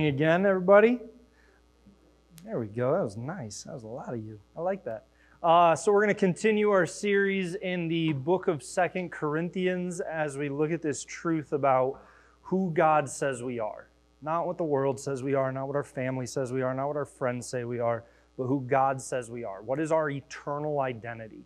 morning again, everybody. There we go. That was nice. That was a lot of you. I like that. Uh, so we're going to continue our series in the book of Second Corinthians as we look at this truth about who God says we are. Not what the world says we are, not what our family says we are, not what our friends say we are, but who God says we are. What is our eternal identity?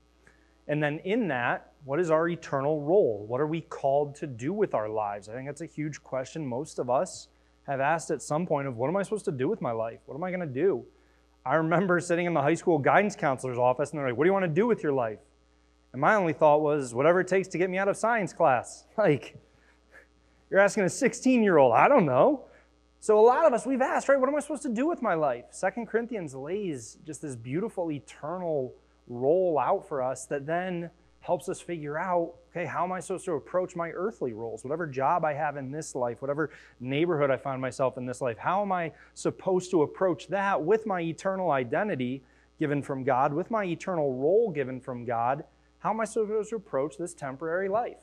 And then in that, what is our eternal role? What are we called to do with our lives? I think that's a huge question most of us have asked at some point of what am I supposed to do with my life? What am I going to do? I remember sitting in the high school guidance counselor's office and they're like, "What do you want to do with your life?" And my only thought was, whatever it takes to get me out of science class. Like, you're asking a 16 year old, I don't know. So a lot of us, we've asked, right, what am I supposed to do with my life? Second Corinthians lays just this beautiful eternal role out for us that then helps us figure out okay, how am I supposed to approach my earthly roles? Whatever job I have in this life, whatever neighborhood I find myself in this life, how am I supposed to approach that with my eternal identity given from God, with my eternal role given from God? How am I supposed to approach this temporary life?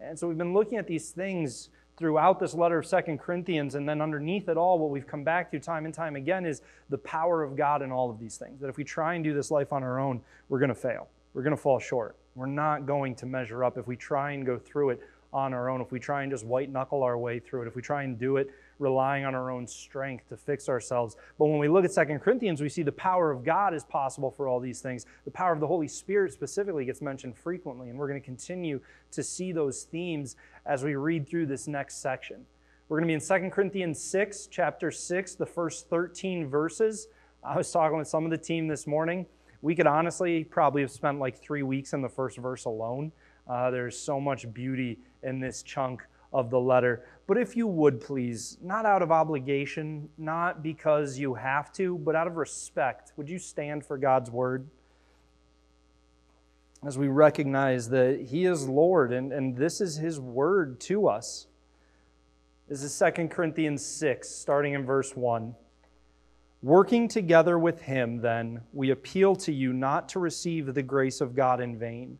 And so we've been looking at these things throughout this letter of Second Corinthians, and then underneath it all, what we've come back to time and time again is the power of God in all of these things. That if we try and do this life on our own, we're going to fail. We're going to fall short. We're not going to measure up if we try and go through it on our own, if we try and just white knuckle our way through it, if we try and do it relying on our own strength to fix ourselves. But when we look at Second Corinthians, we see the power of God is possible for all these things. The power of the Holy Spirit specifically gets mentioned frequently, and we're going to continue to see those themes as we read through this next section. We're going to be in 2 Corinthians 6, chapter 6, the first 13 verses. I was talking with some of the team this morning. We could honestly probably have spent like three weeks in the first verse alone. Uh, there's so much beauty in this chunk of the letter. But if you would please, not out of obligation, not because you have to, but out of respect, would you stand for God's word? As we recognize that He is Lord and, and this is His word to us. This is 2 Corinthians 6, starting in verse 1. Working together with Him, then, we appeal to you not to receive the grace of God in vain.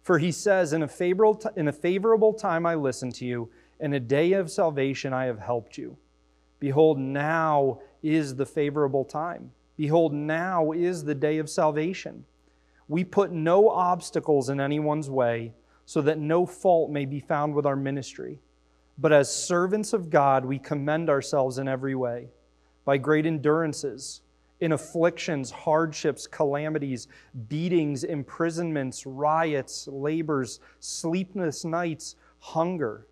For He says, In a favorable, in a favorable time I listened to you in a day of salvation I have helped you. Behold, now is the favorable time. Behold, now is the day of salvation. We put no obstacles in anyone's way, so that no fault may be found with our ministry. But as servants of God, we commend ourselves in every way, by great endurances, in afflictions, hardships, calamities, beatings, imprisonments, riots, labors, sleepless nights, hunger.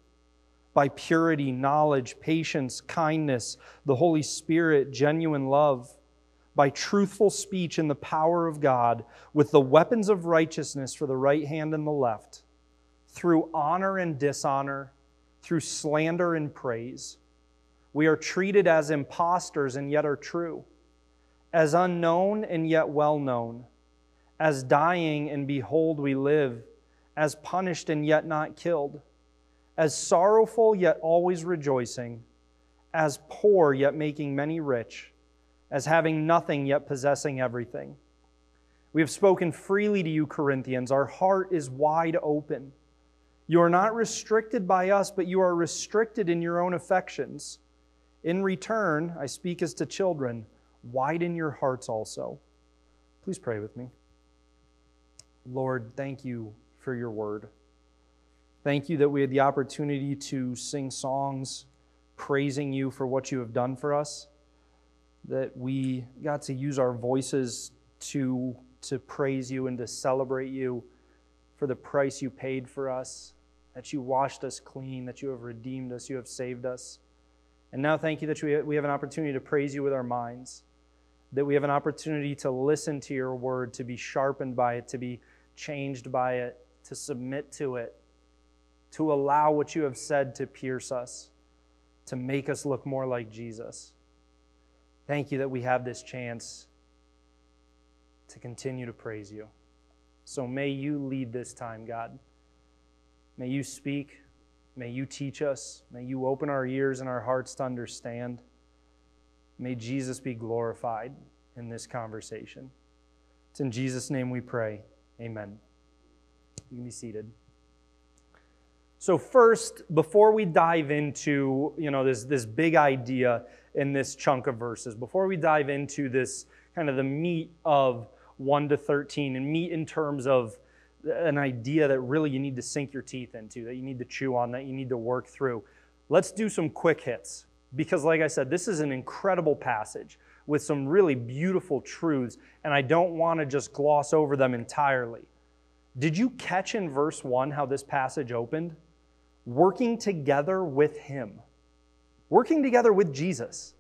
By purity, knowledge, patience, kindness, the Holy Spirit, genuine love, by truthful speech in the power of God, with the weapons of righteousness for the right hand and the left, through honor and dishonor, through slander and praise. We are treated as impostors and yet are true, as unknown and yet well known, as dying and behold we live, as punished and yet not killed as sorrowful yet always rejoicing, as poor yet making many rich, as having nothing yet possessing everything. We have spoken freely to you, Corinthians. Our heart is wide open. You are not restricted by us, but you are restricted in your own affections. In return, I speak as to children, widen your hearts also. Please pray with me. Lord, thank you for your word. Thank you that we had the opportunity to sing songs praising you for what you have done for us, that we got to use our voices to, to praise you and to celebrate you for the price you paid for us, that you washed us clean, that you have redeemed us, you have saved us. And now thank you that we have an opportunity to praise you with our minds, that we have an opportunity to listen to your word, to be sharpened by it, to be changed by it, to submit to it to allow what you have said to pierce us, to make us look more like Jesus. Thank you that we have this chance to continue to praise you. So may you lead this time, God. May you speak. May you teach us. May you open our ears and our hearts to understand. May Jesus be glorified in this conversation. It's in Jesus' name we pray. Amen. You can be seated. So first, before we dive into you know this this big idea in this chunk of verses, before we dive into this kind of the meat of 1 to 13 and meat in terms of an idea that really you need to sink your teeth into, that you need to chew on, that you need to work through. Let's do some quick hits because like I said, this is an incredible passage with some really beautiful truths and I don't want to just gloss over them entirely. Did you catch in verse 1 how this passage opened? working together with Him, working together with Jesus.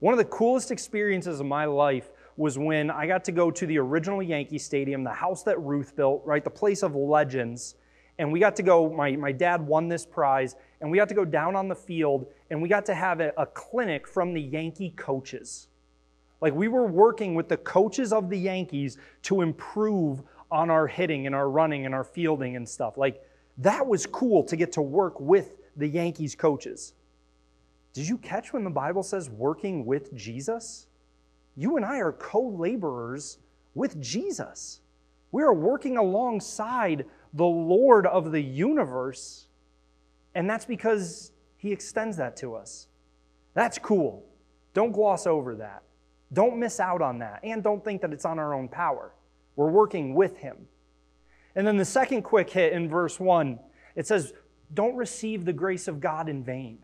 One of the coolest experiences of my life was when I got to go to the original Yankee Stadium, the house that Ruth built, right, the place of legends. And we got to go, my, my dad won this prize, and we got to go down on the field and we got to have a, a clinic from the Yankee coaches. Like we were working with the coaches of the Yankees to improve on our hitting and our running and our fielding and stuff. Like that was cool to get to work with the Yankees coaches. Did you catch when the Bible says working with Jesus? You and I are co laborers with Jesus. We are working alongside the Lord of the universe, and that's because He extends that to us. That's cool. Don't gloss over that. Don't miss out on that, and don't think that it's on our own power. We're working with Him. And then the second quick hit in verse 1, it says, Don't receive the grace of God in vain.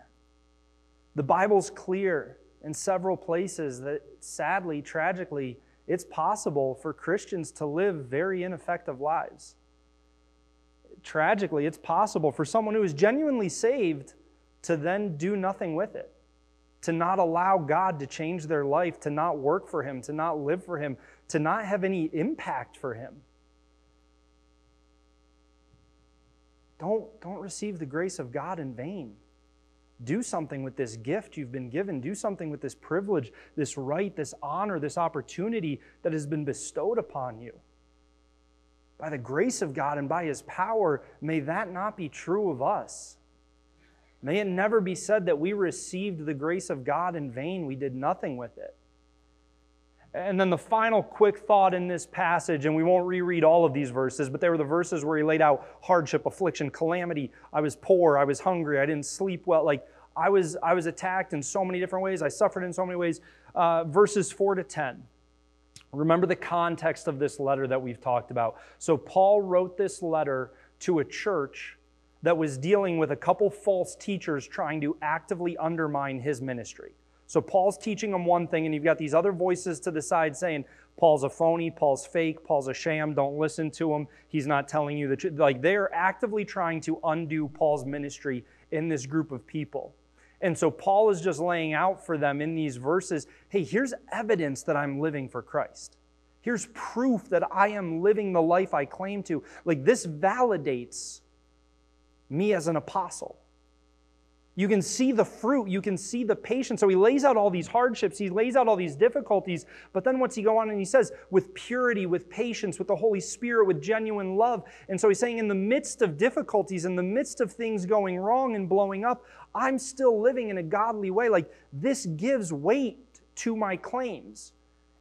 The Bible's clear in several places that sadly, tragically, it's possible for Christians to live very ineffective lives. Tragically, it's possible for someone who is genuinely saved to then do nothing with it, to not allow God to change their life, to not work for Him, to not live for Him, to not have any impact for Him. Don't, don't receive the grace of God in vain. Do something with this gift you've been given. Do something with this privilege, this right, this honor, this opportunity that has been bestowed upon you. By the grace of God and by His power, may that not be true of us. May it never be said that we received the grace of God in vain. We did nothing with it. And then the final quick thought in this passage, and we won't reread all of these verses, but they were the verses where he laid out hardship, affliction, calamity. I was poor, I was hungry, I didn't sleep well. Like I was, I was attacked in so many different ways, I suffered in so many ways. Uh, verses 4 to 10. Remember the context of this letter that we've talked about. So, Paul wrote this letter to a church that was dealing with a couple false teachers trying to actively undermine his ministry. So Paul's teaching them one thing, and you've got these other voices to the side saying, Paul's a phony, Paul's fake, Paul's a sham, don't listen to him. He's not telling you the truth. Like they're actively trying to undo Paul's ministry in this group of people. And so Paul is just laying out for them in these verses hey, here's evidence that I'm living for Christ. Here's proof that I am living the life I claim to. Like this validates me as an apostle. You can see the fruit. You can see the patience. So he lays out all these hardships. He lays out all these difficulties. But then what's he go on and he says, with purity, with patience, with the Holy Spirit, with genuine love. And so he's saying, in the midst of difficulties, in the midst of things going wrong and blowing up, I'm still living in a godly way. Like this gives weight to my claims.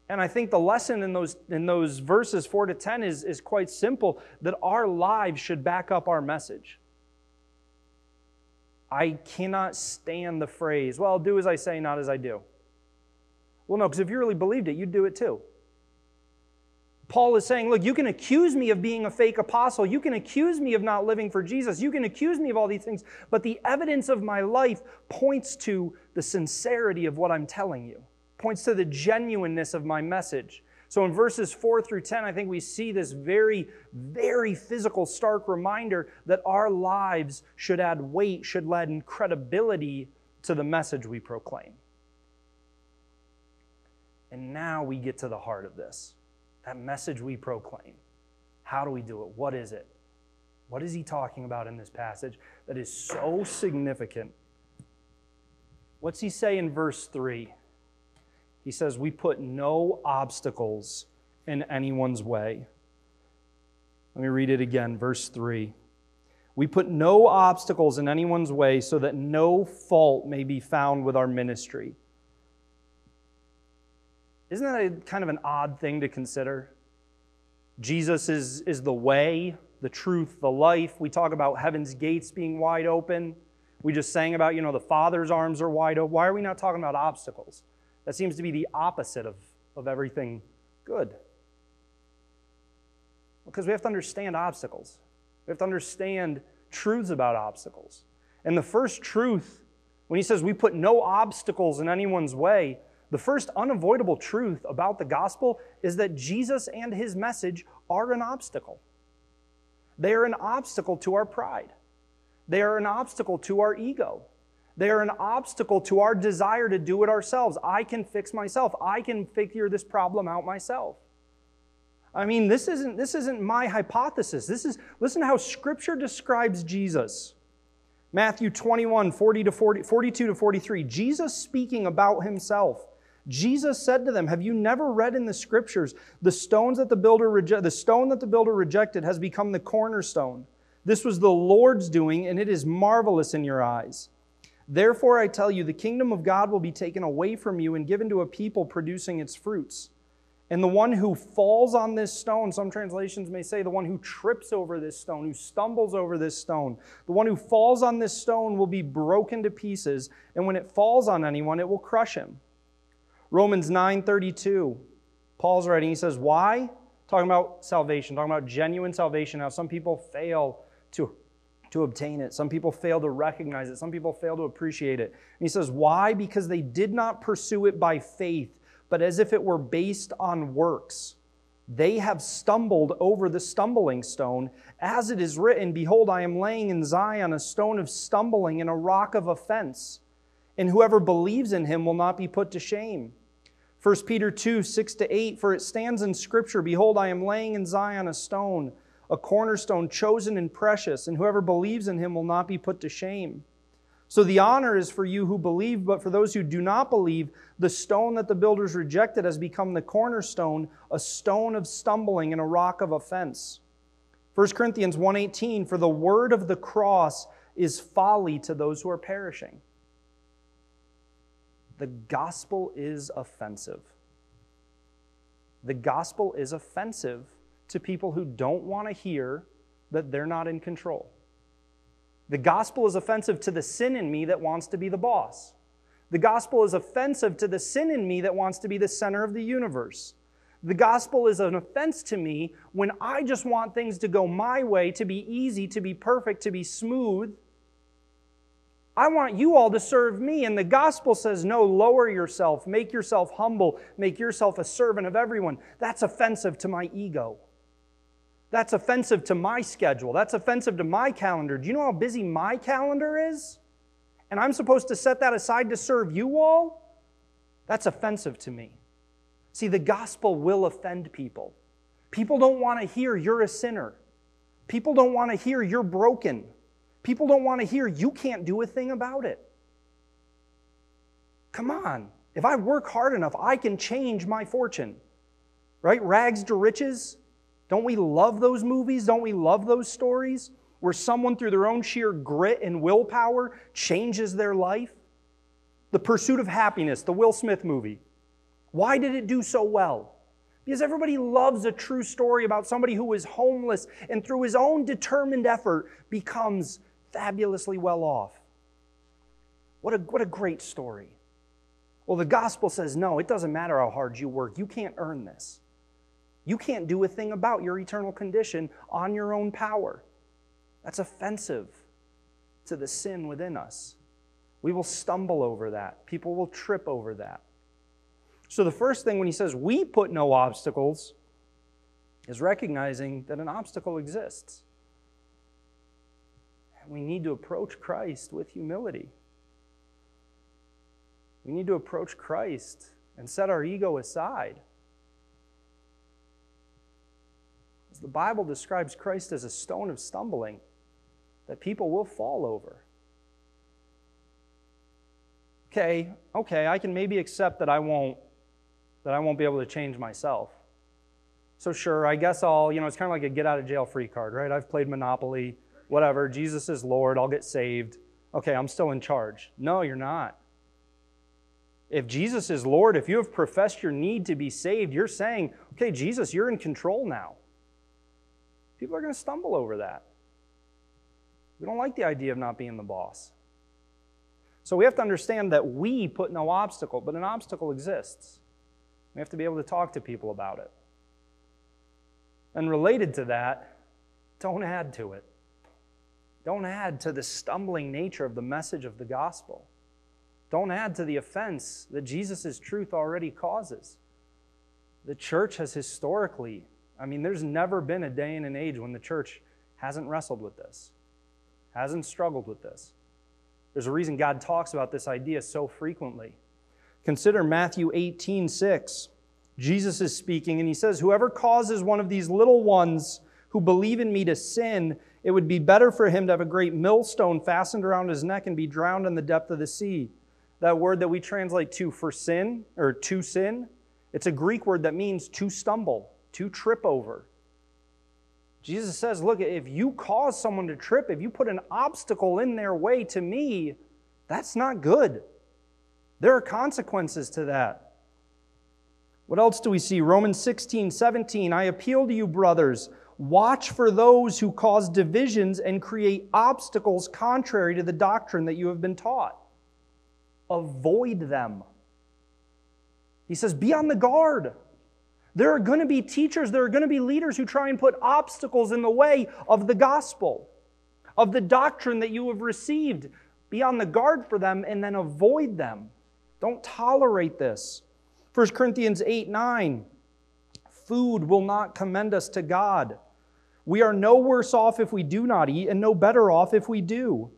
And I think the lesson in those, in those verses 4 to 10 is, is quite simple that our lives should back up our message. I cannot stand the phrase, well, do as I say, not as I do. Well, no, because if you really believed it, you'd do it too. Paul is saying, look, you can accuse me of being a fake apostle. You can accuse me of not living for Jesus. You can accuse me of all these things. But the evidence of my life points to the sincerity of what I'm telling you, points to the genuineness of my message. So in verses 4 through 10, I think we see this very, very physical, stark reminder that our lives should add weight, should lend credibility to the message we proclaim. And now we get to the heart of this that message we proclaim. How do we do it? What is it? What is he talking about in this passage that is so significant? What's he say in verse 3? He says, We put no obstacles in anyone's way. Let me read it again, verse 3. We put no obstacles in anyone's way so that no fault may be found with our ministry. Isn't that a, kind of an odd thing to consider? Jesus is, is the way, the truth, the life. We talk about heaven's gates being wide open. We just sang about, you know, the Father's arms are wide open. Why are we not talking about obstacles? That seems to be the opposite of, of everything good. Because we have to understand obstacles. We have to understand truths about obstacles. And the first truth, when he says we put no obstacles in anyone's way, the first unavoidable truth about the gospel is that Jesus and his message are an obstacle. They are an obstacle to our pride. They are an obstacle to our ego. They are an obstacle to our desire to do it ourselves. I can fix myself. I can figure this problem out myself. I mean, this isn't, this isn't my hypothesis. This is, listen to how Scripture describes Jesus. Matthew 21, 40 to 40, 42 to 43. Jesus speaking about himself. Jesus said to them, Have you never read in the scriptures, the stones that the builder reje- the stone that the builder rejected has become the cornerstone? This was the Lord's doing, and it is marvelous in your eyes. Therefore, I tell you, the kingdom of God will be taken away from you and given to a people producing its fruits. And the one who falls on this stone, some translations may say, the one who trips over this stone, who stumbles over this stone, the one who falls on this stone will be broken to pieces, and when it falls on anyone, it will crush him. Romans 9:32. Paul's writing, he says, Why? Talking about salvation, talking about genuine salvation, how some people fail to, to obtain it. Some people fail to recognize it. Some people fail to appreciate it. And he says, Why? Because they did not pursue it by faith, but as if it were based on works. They have stumbled over the stumbling stone. As it is written, Behold, I am laying in Zion a stone of stumbling and a rock of offense. And whoever believes in him will not be put to shame. 1 Peter 2, 6 to 8, for it stands in Scripture Behold, I am laying in Zion a stone, a cornerstone chosen and precious, and whoever believes in him will not be put to shame. So the honor is for you who believe, but for those who do not believe, the stone that the builders rejected has become the cornerstone, a stone of stumbling and a rock of offense. 1 Corinthians 1:18 For the word of the cross is folly to those who are perishing the gospel is offensive. The gospel is offensive to people who don't want to hear that they're not in control. The gospel is offensive to the sin in me that wants to be the boss. The gospel is offensive to the sin in me that wants to be the center of the universe. The gospel is an offense to me when I just want things to go my way, to be easy, to be perfect, to be smooth. I want you all to serve me. And the gospel says, no, lower yourself, make yourself humble, make yourself a servant of everyone. That's offensive to my ego. That's offensive to my schedule. That's offensive to my calendar. Do you know how busy my calendar is? And I'm supposed to set that aside to serve you all? That's offensive to me. See, the gospel will offend people. People don't want to hear you're a sinner. People don't want to hear you're broken. People don't want to hear you can't do a thing about it. Come on. If I work hard enough, I can change my fortune. Right? Rags to riches. Don't we love those movies? Don't we love those stories where someone, through their own sheer grit and willpower, changes their life? The Pursuit of Happiness, the Will Smith movie. Why did it do so well? Because everybody loves a true story about somebody who is homeless and through his own determined effort becomes fabulously well off. What a, what a great story. Well, the gospel says no, it doesn't matter how hard you work. You can't earn this. You can't do a thing about your eternal condition on your own power. That's offensive to the sin within us. We will stumble over that. People will trip over that. So, the first thing when he says we put no obstacles is recognizing that an obstacle exists And we need to approach Christ with humility. We need to approach Christ and set our ego aside. As the Bible describes Christ as a stone of stumbling that people will fall over. Okay, okay, I can maybe accept that I won't that I won't be able to change myself. So sure, I guess I'll, you know, it's kind of like a get out of jail free card, right? I've played Monopoly whatever, Jesus is Lord, I'll get saved. Okay, I'm still in charge. No, you're not. If Jesus is Lord, if you have professed your need to be saved, you're saying, okay, Jesus, you're in control now. People are going to stumble over that. We don't like the idea of not being the boss. So we have to understand that we put no obstacle, but an obstacle exists. We have to be able to talk to people about it. And related to that, don't add to it. Don't add to the stumbling nature of the message of the gospel. Don't add to the offense that Jesus' truth already causes. The church has historically, I mean, there's never been a day and an age when the church hasn't wrestled with this, hasn't struggled with this. There's a reason God talks about this idea so frequently. Consider Matthew 18 6. Jesus is speaking, and he says, Whoever causes one of these little ones who believe in me to sin, it would be better for him to have a great millstone fastened around his neck and be drowned in the depth of the sea. That word that we translate to for sin, or to sin, it's a Greek word that means to stumble, to trip over. Jesus says, Look, if you cause someone to trip, if you put an obstacle in their way to me, that's not good. There are consequences to that. What else do we see? Romans 16, 17. I appeal to you, brothers, watch for those who cause divisions and create obstacles contrary to the doctrine that you have been taught. Avoid them. He says, be on the guard. There are going to be teachers, there are going to be leaders who try and put obstacles in the way of the gospel, of the doctrine that you have received. Be on the guard for them and then avoid them. Don't tolerate this. 1 Corinthians 8 9. Food will not commend us to God. We are no worse off if we do not eat, and no better off if we do.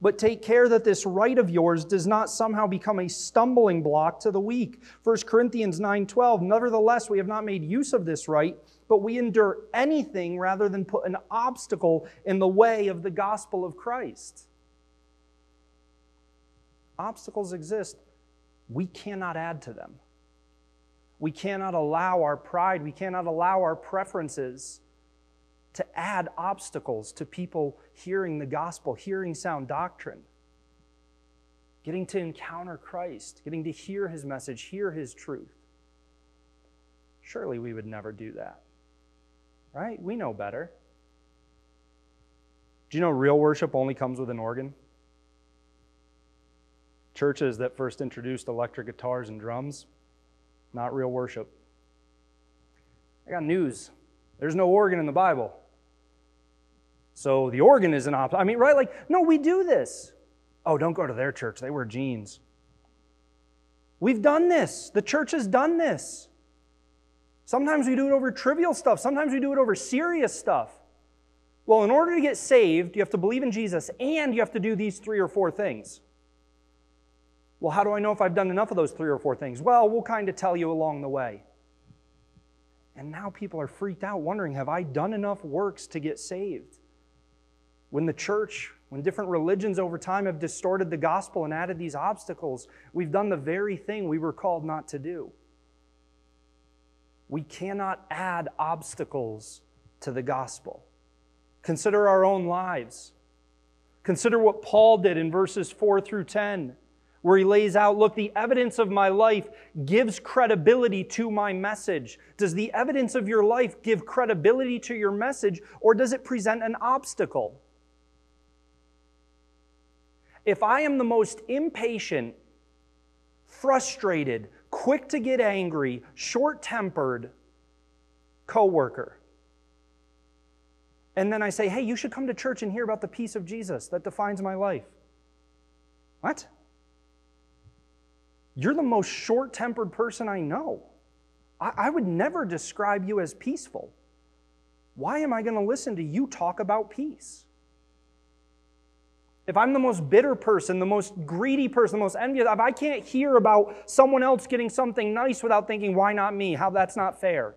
But take care that this right of yours does not somehow become a stumbling block to the weak. 1 Corinthians 9:12 Nevertheless we have not made use of this right, but we endure anything rather than put an obstacle in the way of the gospel of Christ. Obstacles exist. We cannot add to them. We cannot allow our pride, we cannot allow our preferences to add obstacles to people hearing the gospel, hearing sound doctrine, getting to encounter Christ, getting to hear his message, hear his truth. Surely we would never do that. Right? We know better. Do you know real worship only comes with an organ? Churches that first introduced electric guitars and drums, not real worship. I got news. There's no organ in the Bible. So the organ is an option. I mean, right? Like, no, we do this. Oh, don't go to their church. They wear jeans. We've done this. The church has done this. Sometimes we do it over trivial stuff, sometimes we do it over serious stuff. Well, in order to get saved, you have to believe in Jesus and you have to do these three or four things. Well, how do I know if I've done enough of those three or four things? Well, we'll kind of tell you along the way. And now people are freaked out, wondering, have I done enough works to get saved? When the church, when different religions over time have distorted the gospel and added these obstacles, we've done the very thing we were called not to do. We cannot add obstacles to the gospel. Consider our own lives. Consider what Paul did in verses 4 through 10, where he lays out look, the evidence of my life gives credibility to my message. Does the evidence of your life give credibility to your message, or does it present an obstacle? If I am the most impatient, frustrated, quick to get angry, short tempered coworker, and then I say, hey, you should come to church and hear about the peace of Jesus that defines my life. What? You're the most short tempered person I know. I, I, would never describe you as peaceful. Why am I going to listen to you talk about peace? If I'm the most bitter person, the most greedy person, the most envious, if I can't hear about someone else getting something nice without thinking, why not me? How that's not fair.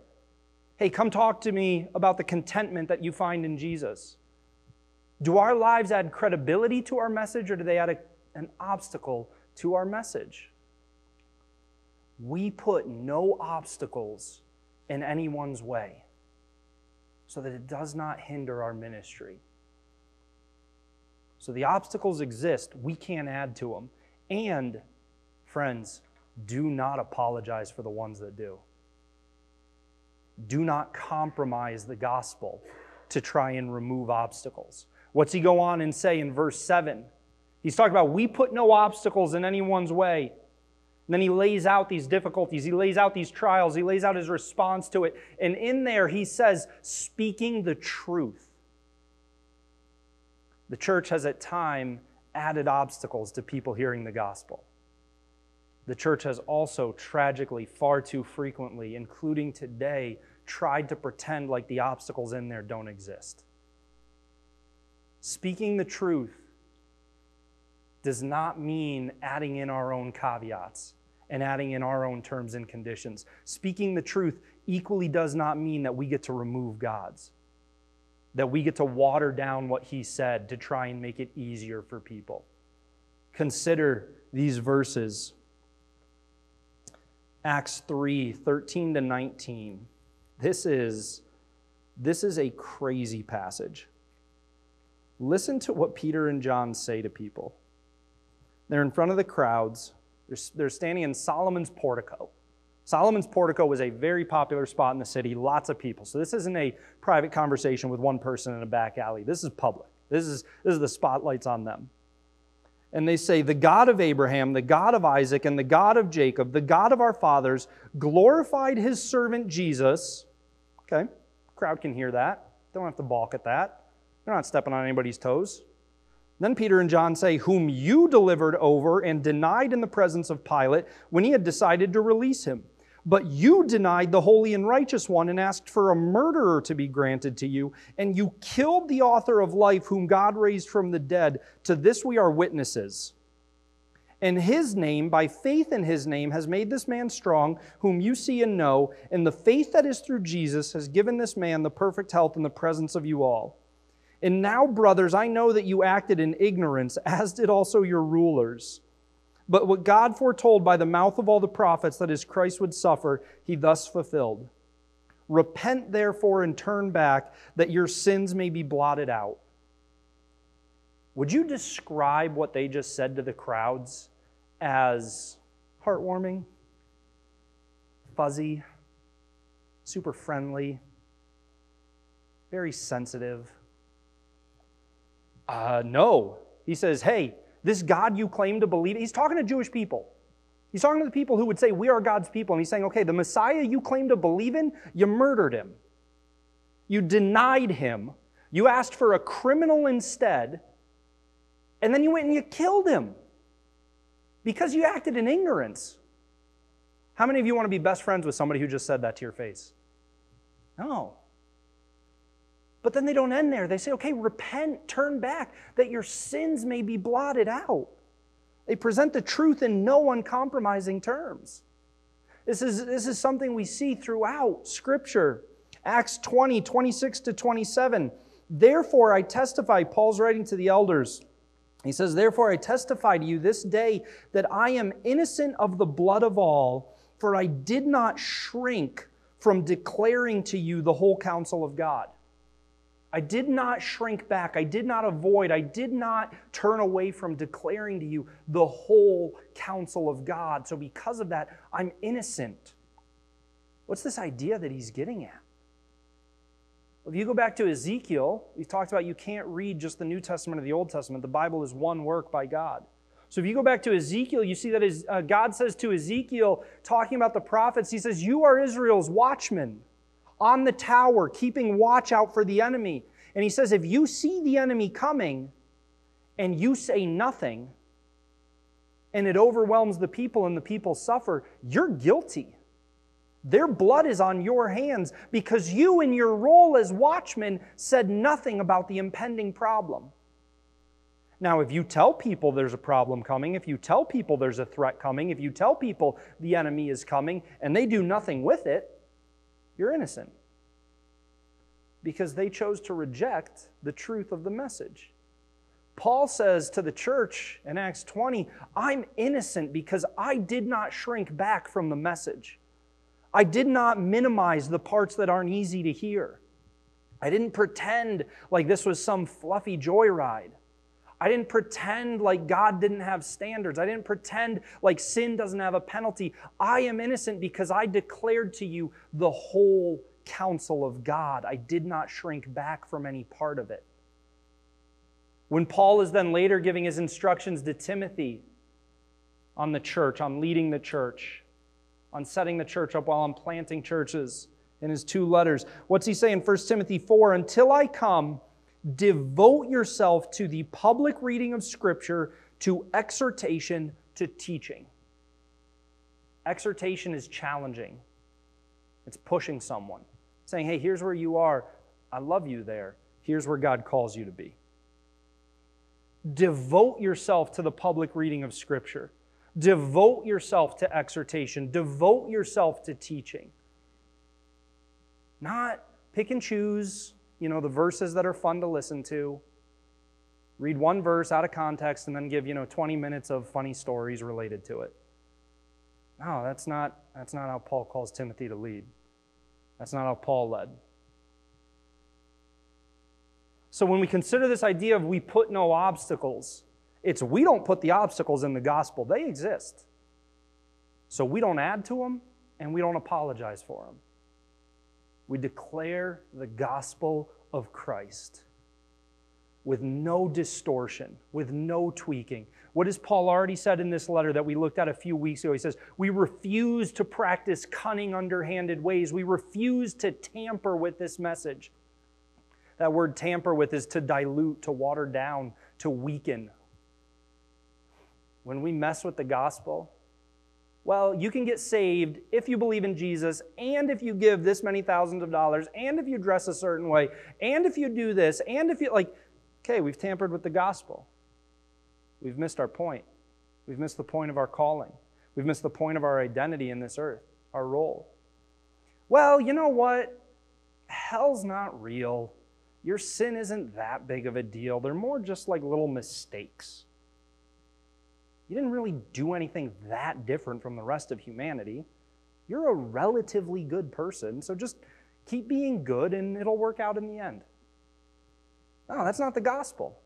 Hey, come talk to me about the contentment that you find in Jesus. Do our lives add credibility to our message or do they add a, an obstacle to our message? We put no obstacles in anyone's way so that it does not hinder our ministry. So the obstacles exist. We can't add to them. And, friends, do not apologize for the ones that do. Do not compromise the gospel to try and remove obstacles. What's he go on and say in verse 7? He's talking about, we put no obstacles in anyone's way. And then he lays out these difficulties, he lays out these trials, he lays out his response to it. And in there, he says, speaking the truth. The church has at time added obstacles to people hearing the gospel. The church has also tragically, far too frequently, including today, tried to pretend like the obstacles in there don't exist. Speaking the truth does not mean adding in our own caveats and adding in our own terms and conditions. Speaking the truth equally does not mean that we get to remove God's, that we get to water down what He said to try and make it easier for people. Consider these verses Acts 3 13 to 19. This is, this is a crazy passage. Listen to what Peter and John say to people. They're in front of the crowds, they're, they're standing in Solomon's portico. Solomon's portico was a very popular spot in the city, lots of people. So this isn't a private conversation with one person in a back alley. This is public. This is, this is the spotlights on them. And they say, The God of Abraham, the God of Isaac, and the God of Jacob, the God of our fathers, glorified his servant Jesus. Okay, crowd can hear that. Don't have to balk at that. They're not stepping on anybody's toes. Then Peter and John say, Whom you delivered over and denied in the presence of Pilate when he had decided to release him. But you denied the holy and righteous one and asked for a murderer to be granted to you, and you killed the author of life, whom God raised from the dead. To this we are witnesses. And his name, by faith in his name, has made this man strong, whom you see and know. And the faith that is through Jesus has given this man the perfect health in the presence of you all. And now, brothers, I know that you acted in ignorance, as did also your rulers. But what God foretold by the mouth of all the prophets that his Christ would suffer, he thus fulfilled. Repent, therefore, and turn back, that your sins may be blotted out. Would you describe what they just said to the crowds as heartwarming, fuzzy, super friendly, very sensitive? Uh, no. He says, hey, this God you claim to believe, he's talking to Jewish people. He's talking to the people who would say, We are God's people. And he's saying, Okay, the Messiah you claim to believe in, you murdered him. You denied him. You asked for a criminal instead. And then you went and you killed him because you acted in ignorance. How many of you want to be best friends with somebody who just said that to your face? No. But then they don't end there. They say, okay, repent, turn back, that your sins may be blotted out. They present the truth in no uncompromising terms. This is, this is something we see throughout Scripture. Acts 20, 26 to 27. Therefore, I testify, Paul's writing to the elders. He says, Therefore, I testify to you this day that I am innocent of the blood of all, for I did not shrink from declaring to you the whole counsel of God. I did not shrink back. I did not avoid. I did not turn away from declaring to you the whole counsel of God. So, because of that, I'm innocent. What's this idea that he's getting at? If you go back to Ezekiel, he talked about you can't read just the New Testament or the Old Testament. The Bible is one work by God. So if you go back to Ezekiel, you see that uh, God says to Ezekiel, talking about the prophets, he says, You are Israel's watchmen on the tower, keeping watch out for the enemy. And he says, if you see the enemy coming and you say nothing, and it overwhelms the people and the people suffer, you're guilty. Their blood is on your hands because you, in your role as watchman, said nothing about the impending problem. Now, if you tell people there's a problem coming, if you tell people there's a threat coming, if you tell people the enemy is coming and they do nothing with it, you're innocent. Because they chose to reject the truth of the message. Paul says to the church in Acts 20, I'm innocent because I did not shrink back from the message. I did not minimize the parts that aren't easy to hear. I didn't pretend like this was some fluffy joyride. I didn't pretend like God didn't have standards. I didn't pretend like sin doesn't have a penalty. I am innocent because I declared to you the whole counsel of God. I did not shrink back from any part of it. When Paul is then later giving his instructions to Timothy on the church, on leading the church, on setting the church up while I'm planting churches in his two letters, what's he saying? in 1 Timothy 4? Until I come, devote yourself to the public reading of Scripture, to exhortation, to teaching. Exhortation is challenging, it's pushing someone, saying, hey, here's where you are. I love you there. Here's where God calls you to be. Devote yourself to the public reading of Scripture. Devote yourself to exhortation. Devote yourself to teaching. Not pick and choose, you know, the verses that are fun to listen to. Read one verse out of context and then give, you know, 20 minutes of funny stories related to it. No, that's not, that's not how Paul calls Timothy to lead. That's not how Paul led. So when we consider this idea of we put no obstacles, it's we don't put the obstacles in the gospel, they exist. So we don't add to them and we don't apologize for them. We declare the gospel of Christ with no distortion, with no tweaking. What has Paul already said in this letter that we looked at a few weeks ago? He says, We refuse to practice cunning, underhanded ways. We refuse to tamper with this message. That word tamper with is to dilute, to water down, to weaken. When we mess with the gospel, well, you can get saved if you believe in Jesus, and if you give this many thousands of dollars, and if you dress a certain way, and if you do this, and if you, like, okay, we've tampered with the gospel. We've missed our point. We've missed the point of our calling. We've missed the point of our identity in this earth, our role. Well, you know what? Hell's not real. Your sin isn't that big of a deal. They're more just like little mistakes. You didn't really do anything that different from the rest of humanity. You're a relatively good person, so just keep being good and it'll work out in the end. No, that's not the gospel.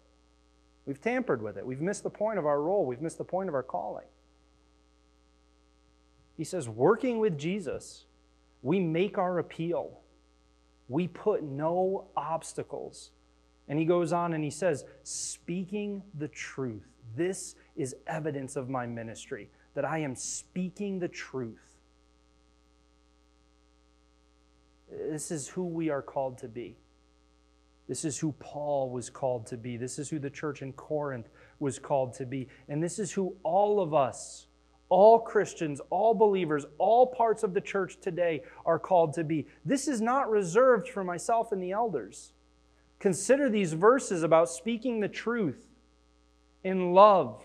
We've tampered with it. We've missed the point of our role. We've missed the point of our calling. He says, working with Jesus, we make our appeal. We put no obstacles. And he goes on and he says, speaking the truth. This is evidence of my ministry, that I am speaking the truth. This is who we are called to be. This is who Paul was called to be. This is who the church in Corinth was called to be. And this is who all of us, all Christians, all believers, all parts of the church today are called to be. This is not reserved for myself and the elders. Consider these verses about speaking the truth in love.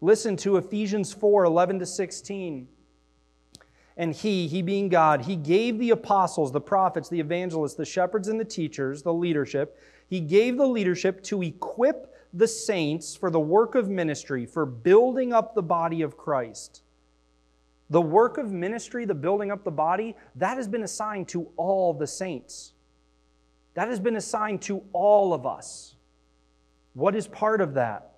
Listen to Ephesians 4 11 to 16. And he, he being God, he gave the apostles, the prophets, the evangelists, the shepherds, and the teachers, the leadership. He gave the leadership to equip the saints for the work of ministry, for building up the body of Christ. The work of ministry, the building up the body, that has been assigned to all the saints. That has been assigned to all of us. What is part of that?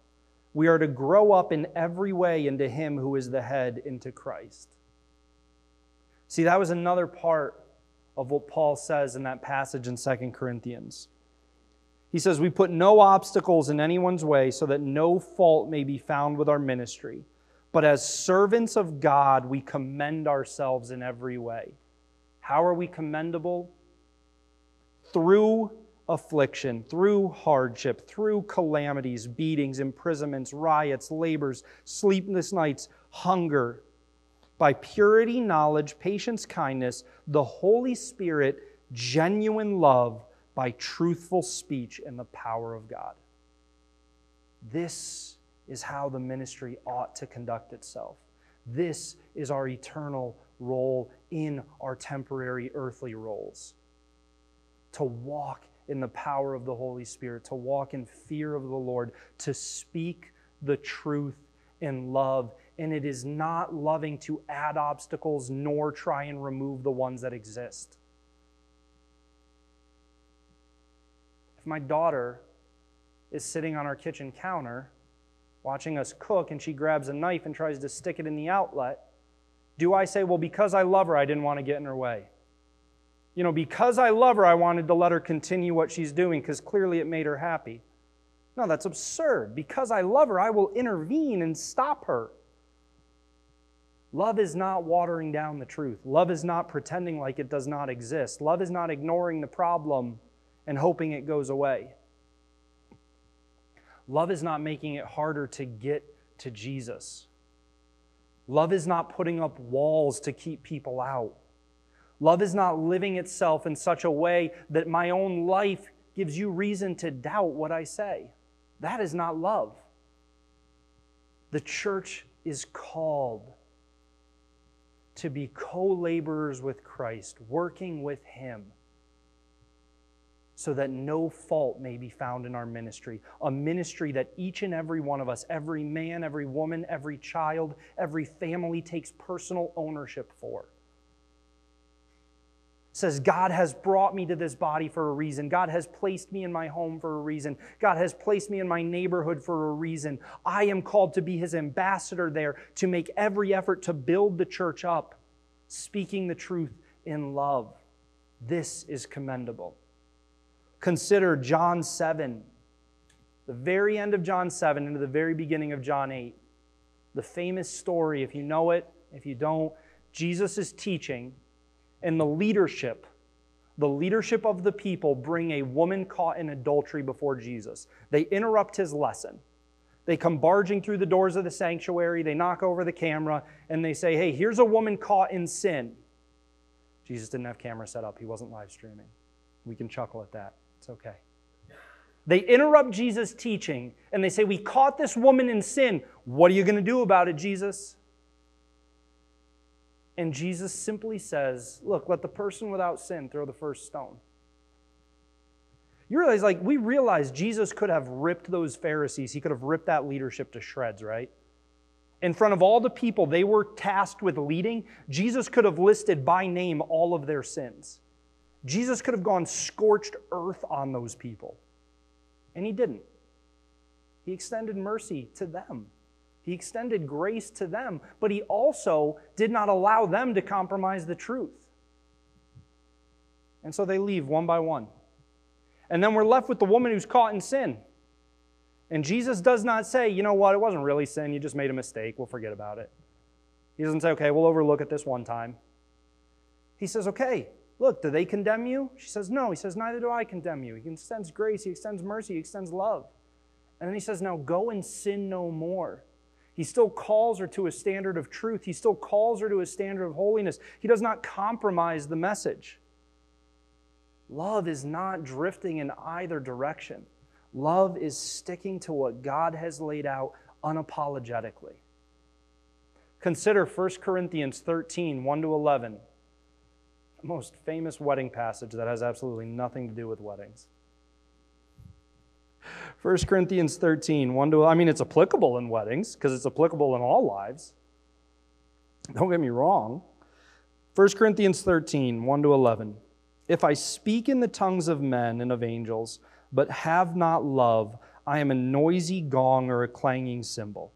we are to grow up in every way into Him who is the head, into Christ. See, that was another part of what Paul says in that passage in 2 Corinthians. He says, We put no obstacles in anyone's way so that no fault may be found with our ministry. But as servants of God, we commend ourselves in every way. How are we commendable? Through affliction, through hardship, through calamities, beatings, imprisonments, riots, labors, sleepless nights, hunger. By purity, knowledge, patience, kindness, the Holy Spirit, genuine love, by truthful speech and the power of God. This is how the ministry ought to conduct itself. This is our eternal role in our temporary earthly roles. to walk in the power of the Holy Spirit, to walk in fear of the Lord, to speak the truth in love. And it is not loving to add obstacles nor try and remove the ones that exist. If my daughter is sitting on our kitchen counter watching us cook and she grabs a knife and tries to stick it in the outlet, do I say, well, because I love her, I didn't want to get in her way? You know, because I love her, I wanted to let her continue what she's doing because clearly it made her happy. No, that's absurd. Because I love her, I will intervene and stop her. Love is not watering down the truth. Love is not pretending like it does not exist. Love is not ignoring the problem and hoping it goes away. Love is not making it harder to get to Jesus. Love is not putting up walls to keep people out. Love is not living itself in such a way that my own life gives you reason to doubt what I say. That is not love. The church is called to be co laborers with Christ, working with Him so that no fault may be found in our ministry. A ministry that each and every one of us, every man, every woman, every child, every family takes personal ownership for. Says, God has brought me to this body for a reason. God has placed me in my home for a reason. God has placed me in my neighborhood for a reason. I am called to be his ambassador there, to make every effort to build the church up, speaking the truth in love. This is commendable. Consider John 7, the very end of John 7 into the very beginning of John 8. The famous story, if you know it, if you don't, Jesus is teaching, and the leadership, the leadership of the people, bring a woman caught in adultery before Jesus. They interrupt his lesson. They come barging through the doors of the sanctuary, they knock over the camera, and they say, Hey, here's a woman caught in sin. Jesus didn't have camera set up, he wasn't live streaming. We can chuckle at that. It's okay. They interrupt Jesus' teaching and they say, We caught this woman in sin. What are you going to do about it, Jesus? And Jesus simply says, Look, let the person without sin throw the first stone. You realize, like, we realize Jesus could have ripped those Pharisees, he could have ripped that leadership to shreds, right? In front of all the people they were tasked with leading, Jesus could have listed by name all of their sins. Jesus could have gone scorched earth on those people, and he didn't. He extended mercy to them. He extended grace to them, but he also did not allow them to compromise the truth. And so they leave one by one. And then we're left with the woman who's caught in sin. And Jesus does not say, you know what, it wasn't really sin, you just made a mistake, we'll forget about it. He doesn't say, okay, we'll overlook it this one time. He says, okay, Look, do they condemn you? She says, No. He says, Neither do I condemn you. He extends grace, he extends mercy, he extends love. And then he says, Now go and sin no more. He still calls her to a standard of truth. He still calls her to a standard of holiness. He does not compromise the message. Love is not drifting in either direction. Love is sticking to what God has laid out unapologetically. Consider 1 Corinthians 13, 1 to 11 the most famous wedding passage that has absolutely nothing to do with weddings. 1 Corinthians 13, 1 to, I mean, it's applicable in weddings because it's applicable in all lives. Don't get me wrong. 1 Corinthians 13, 1 to 11. If I speak in the tongues of men and of angels, but have not love, I am a noisy gong or a clanging cymbal.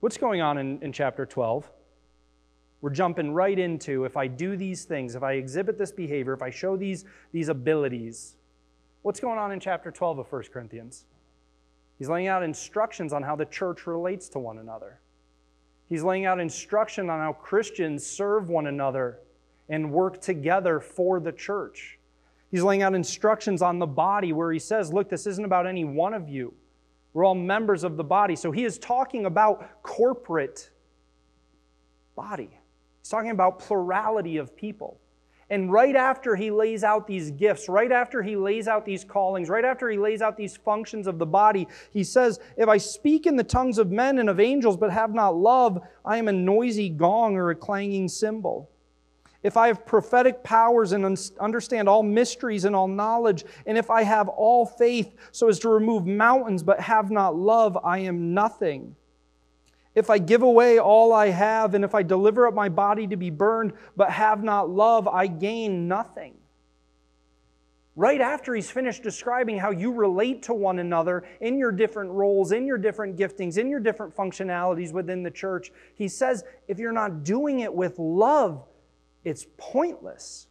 What's going on in, in chapter 12? We're jumping right into if I do these things, if I exhibit this behavior, if I show these, these abilities. What's going on in chapter 12 of 1 Corinthians? He's laying out instructions on how the church relates to one another. He's laying out instruction on how Christians serve one another and work together for the church. He's laying out instructions on the body where he says, Look, this isn't about any one of you. We're all members of the body. So he is talking about corporate body. He's talking about plurality of people. And right after he lays out these gifts, right after he lays out these callings, right after he lays out these functions of the body, he says, If I speak in the tongues of men and of angels but have not love, I am a noisy gong or a clanging cymbal. if I have prophetic powers and understand all mysteries and all knowledge, and if I have all faith so as to remove mountains but have not love, I am nothing. If I give away all I have, and if I deliver up my body to be burned but have not love, I gain nothing. Right after he's finished describing how you relate to one another in your different roles, in your different giftings, in your different functionalities within the church, he says, if you're not doing it with love, it's pointless.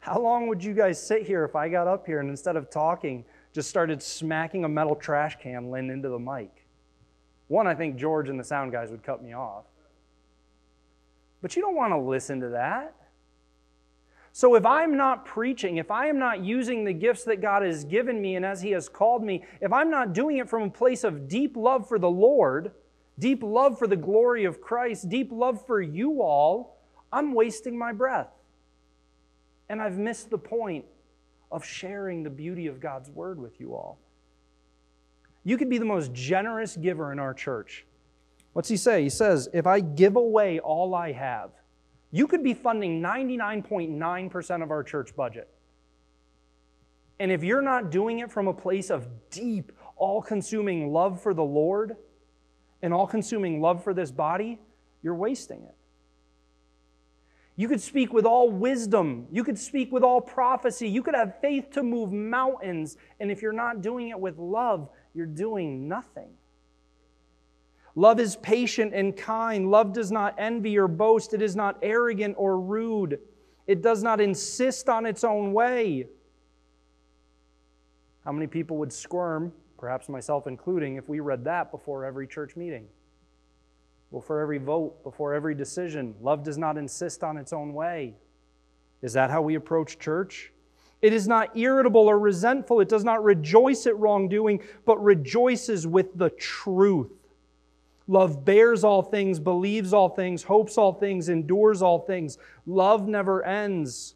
How long would you guys sit here if I got up here and instead of talking, just started smacking a metal trash can into the mic? One, I think George and the sound guys would cut me off. But you don't want to listen to that. So if I'm not preaching, if I am not using the gifts that God has given me and as He has called me, if I'm not doing it from a place of deep love for the Lord, deep love for the glory of Christ, deep love for you all, I'm wasting my breath. And I've missed the point of sharing the beauty of God's word with you all. You could be the most generous giver in our church. What's he say? He says, If I give away all I have, you could be funding 99.9% of our church budget. And if you're not doing it from a place of deep, all consuming love for the Lord, and all consuming love for this body, you're wasting it. You could speak with all wisdom. You could speak with all prophecy. You could have faith to move mountains. And if you're not doing it with love, you're doing nothing. Love is patient and kind. Love does not envy or boast. It is not arrogant or rude. It does not insist on its own way. How many people would squirm perhaps myself including, if we read that before every church meeting. Before every vote, before every decision. Love does not insist on its own way. Is that how we approach church? It is not irritable or resentful. It does not rejoice at wrongdoing, but rejoices with the truth. Love bears all things, believes all things, hopes all things, endures all things. Love never ends.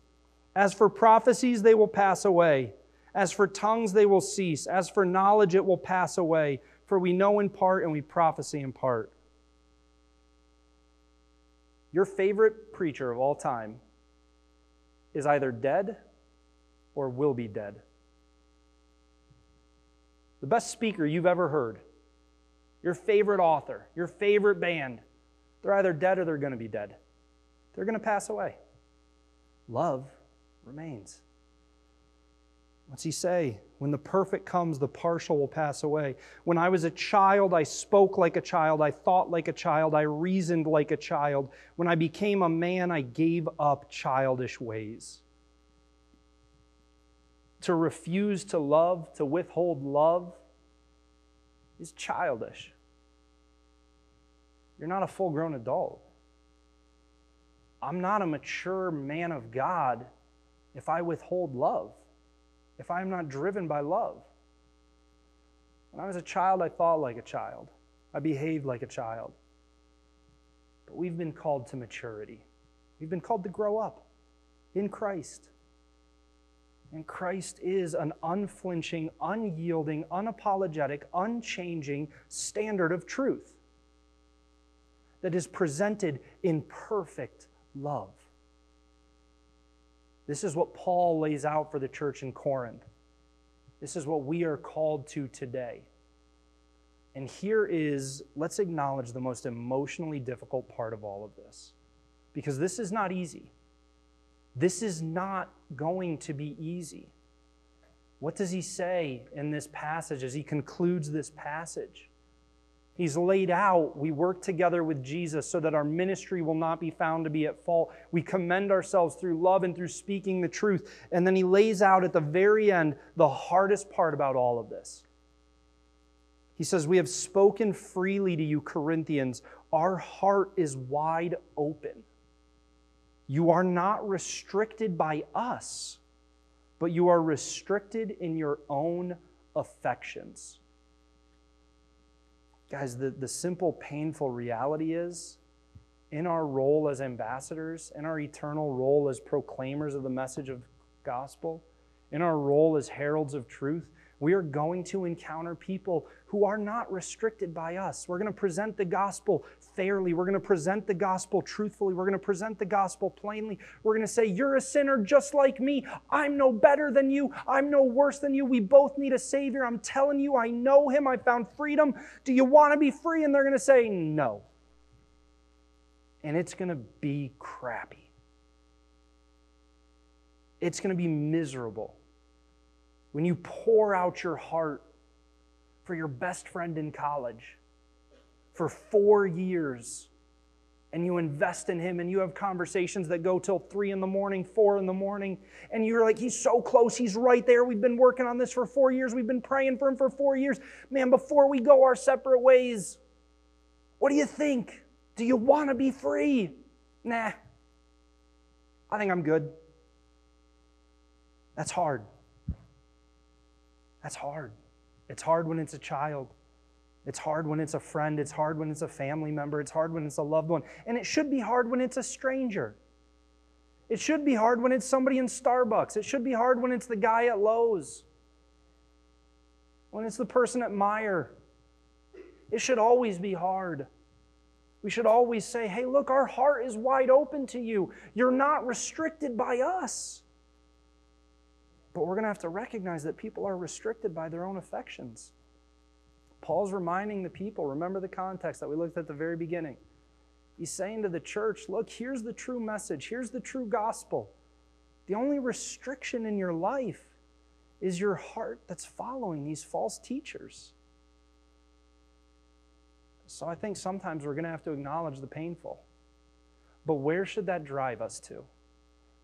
As for prophecies, they will pass away. As for tongues, they will cease. As for knowledge, it will pass away. For we know in part and we prophesy in part. Your favorite preacher of all time is either dead or will be dead. The best speaker you've ever heard, your favorite author, your favorite band, they're either dead or they're going to be dead. They're going to pass away. Love remains. What's he say? When the perfect comes, the partial will pass away. When I was a child, I spoke like a child. I thought like a child. I reasoned like a child. When I became a man, I gave up childish ways. To refuse to love, to withhold love, is childish. You're not a full grown adult. I'm not a mature man of God if I withhold love if I am not driven by love? When I was a child, I thought like a child, I behaved like a child. But we've been called to maturity, we've been called to grow up in Christ. And Christ is an unflinching, unyielding, unapologetic, unchanging standard of truth that is presented in perfect love. This is what Paul lays out for the church in Corinth. This is what we are called to today. And here is, let's acknowledge the most emotionally difficult part of all of this. Because this is not easy. This is not going to be easy. What does he say in this passage as he concludes this passage? He's laid out. We work together with Jesus so that our ministry will not be found to be at fault. We commend ourselves through love and through speaking the truth. And then he lays out at the very end the hardest part about all of this. He says, We have spoken freely to you, Corinthians. Our heart is wide open. You are not restricted by us, but you are restricted in your own affections. Guys, the, the simple, painful reality is in our role as ambassadors, in our eternal role as proclaimers of the message of gospel, in our role as heralds of truth, We are going to encounter people who are not restricted by us. We're going to present the gospel fairly. We're going to present the gospel truthfully. We're going to present the gospel plainly. We're going to say, You're a sinner just like me. I'm no better than you. I'm no worse than you. We both need a Savior. I'm telling you, I know Him. I found freedom. Do you want to be free? And they're going to say, No. And it's going to be crappy. It's going to be miserable when you pour out your heart for your best friend in college for four years and you invest in him and you have conversations that go till three in the morning, four in the morning, and you're like, he's so close, he's right there. We've been working on this for four years, we've been praying for him for four years. Man, before we go our separate ways, what do you think? Do you want to be free? Nah, I think I'm good. That's hard. That's hard. It's hard when it's a child. It's hard when it's a friend. It's hard when it's a family member. It's hard when it's a loved one. And it should be hard when it's a stranger. It should be hard when it's somebody in Starbucks. It should be hard when it's the guy at Lowe's. When it's the person at Meijer. It should always be hard. We should always say, hey, look, our heart is wide open to you. You're not restricted by us. But we're going to have to recognize that people are restricted by their own affections. Paul's reminding the people, remember the context that we looked at the very beginning. He's saying to the church, look, here's the true message, here's the true gospel. The only restriction in your life is your heart that's following these false teachers. So I think sometimes we're going to have to acknowledge the painful. But where should that drive us to?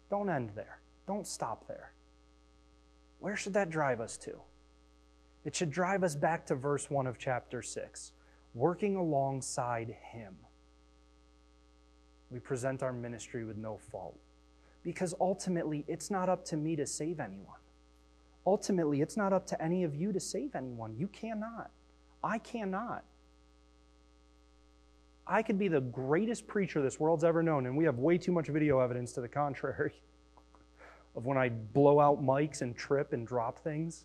Don't end there. Don't stop there. Where should that drive us to? It should drive us back to verse 1 of chapter 6 working alongside Him. We present our ministry with no fault. Because ultimately, it's not up to me to save anyone. Ultimately, it's not up to any of you to save anyone. You cannot. I cannot. I could be the greatest preacher this world's ever known, and we have way too much video evidence to the contrary of when I blow out mics and trip and drop things.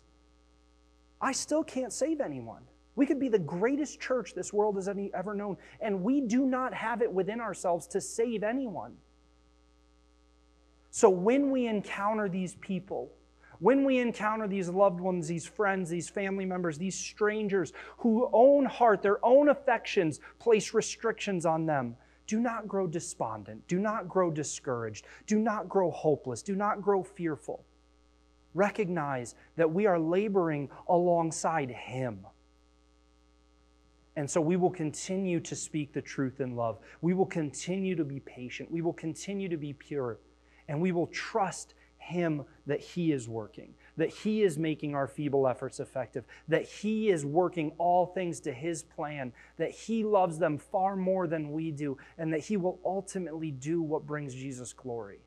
I still can't save anyone. We could be the greatest church this world has any, ever known, and we do not have it within ourselves to save anyone. So when we encounter these people, when we encounter these loved ones, these friends, these family members, these strangers who own heart, their own affections place restrictions on them, do not grow despondent. Do not grow discouraged. Do not grow hopeless. Do not grow fearful recognize that we are laboring alongside Him. And so we will continue to speak the truth in love. We will continue to be patient. We will continue to be pure. And we will trust Him that He is working, that He is making our feeble efforts effective, that He is working all things to His plan, that He loves them far more than we do, and that He will ultimately do what brings Jesus glory.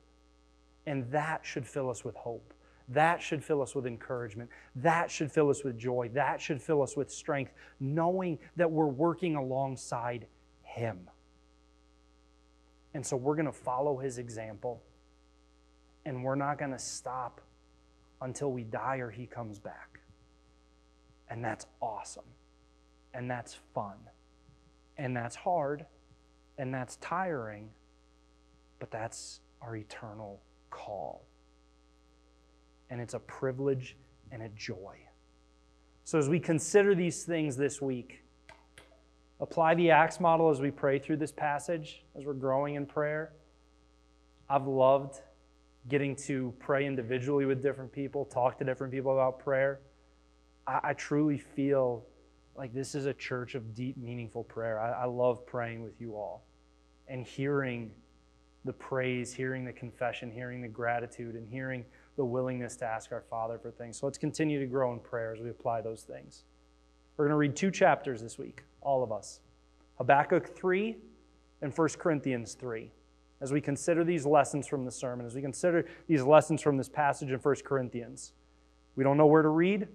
And that should fill us with hope. That should fill us with encouragement. That should fill us with joy. That should fill us with strength, knowing that we're working alongside Him. And so we're going to follow His example, and we're not going to stop until we die or He comes back. And that's awesome. And that's fun. And that's hard. And that's tiring. But that's our eternal call and it's a privilege and a joy. So, as we consider these things this week, apply the Acts model as we pray through this passage, as we're growing in prayer. I've loved getting to pray individually with different people, talk to different people about prayer. I, I truly feel like this is a church of deep, meaningful prayer. I, I love praying with you all and hearing the praise, hearing the confession, hearing the gratitude, and hearing the willingness to ask our Father for things. So let's continue to grow in prayer as we apply those things. We're going to read two chapters this week, all of us Habakkuk 3 and 1 Corinthians 3. As we consider these lessons from the sermon, as we consider these lessons from this passage in 1 Corinthians, we don't know where to read.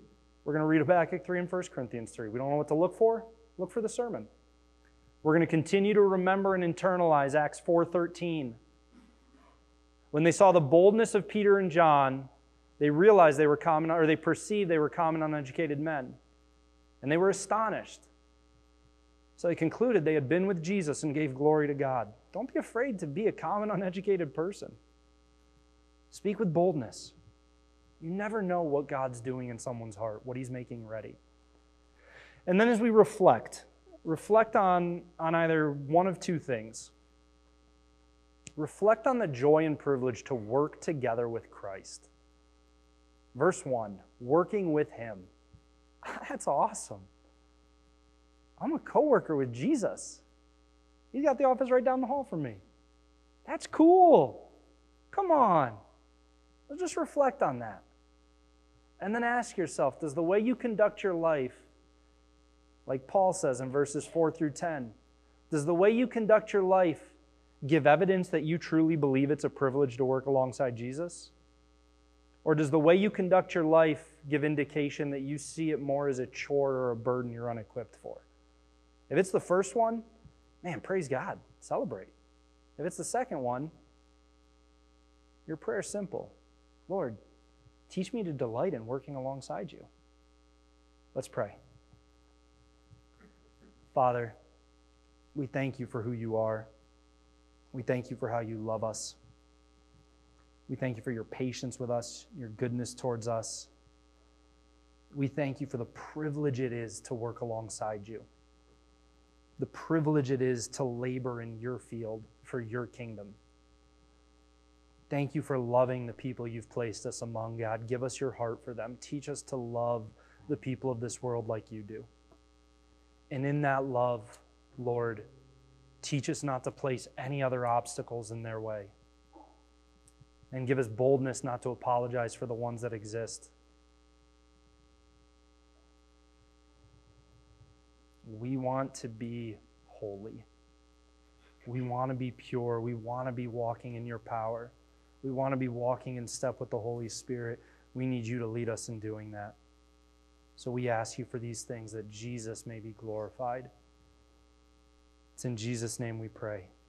We're going to read Habakkuk 3 and 1 Corinthians 3. We don't know what to look for. Look for the sermon. We're going to continue to remember and internalize Acts 4:13 when they saw the boldness of Peter and John, They realized they were common, or they perceived they were common, uneducated men. And they were astonished. So they concluded they had been with Jesus and gave glory to God. Don't be afraid to be a common, uneducated person. Speak with boldness. You never know what God's doing in someone's heart, what He's making ready. And then as we reflect, reflect on, on either one of two things. Reflect on the joy and privilege to work together with Christ. Verse 1 working with Him. That's awesome. I'm a coworker with Jesus. He's got the office right down the hall from me. That's cool. Come on. Let's just reflect on that. And then ask yourself does the way you conduct your life, like Paul says in verses 4 through 10, does the way you conduct your life give evidence that you truly believe it's a privilege to work alongside Jesus? Or does the way you conduct your life give indication that you see it more as a chore or a burden you're unequipped for? If it's the first one, man, praise God, celebrate. If it's the second one, your prayer is simple Lord, teach me to delight in working alongside you. Let's pray. Father, we thank you for who you are. We thank you for how you love us. We thank you for your patience with us, your goodness towards us. We thank you for the privilege it is to work alongside you, the privilege it is to labor in your field for your kingdom. Thank you for loving the people you've placed us among, God. Give us your heart for them. Teach us to love the people of this world like you do. And in that love, Lord, teach us not to place any other obstacles in their way and give us boldness not to apologize for the ones that exist. We want to be holy. We want to be pure. We want to be walking in your power. We want to be walking in step with the Holy Spirit. We need you to lead us in doing that. So we ask you for these things that Jesus may be glorified. It's in Jesus' name we pray.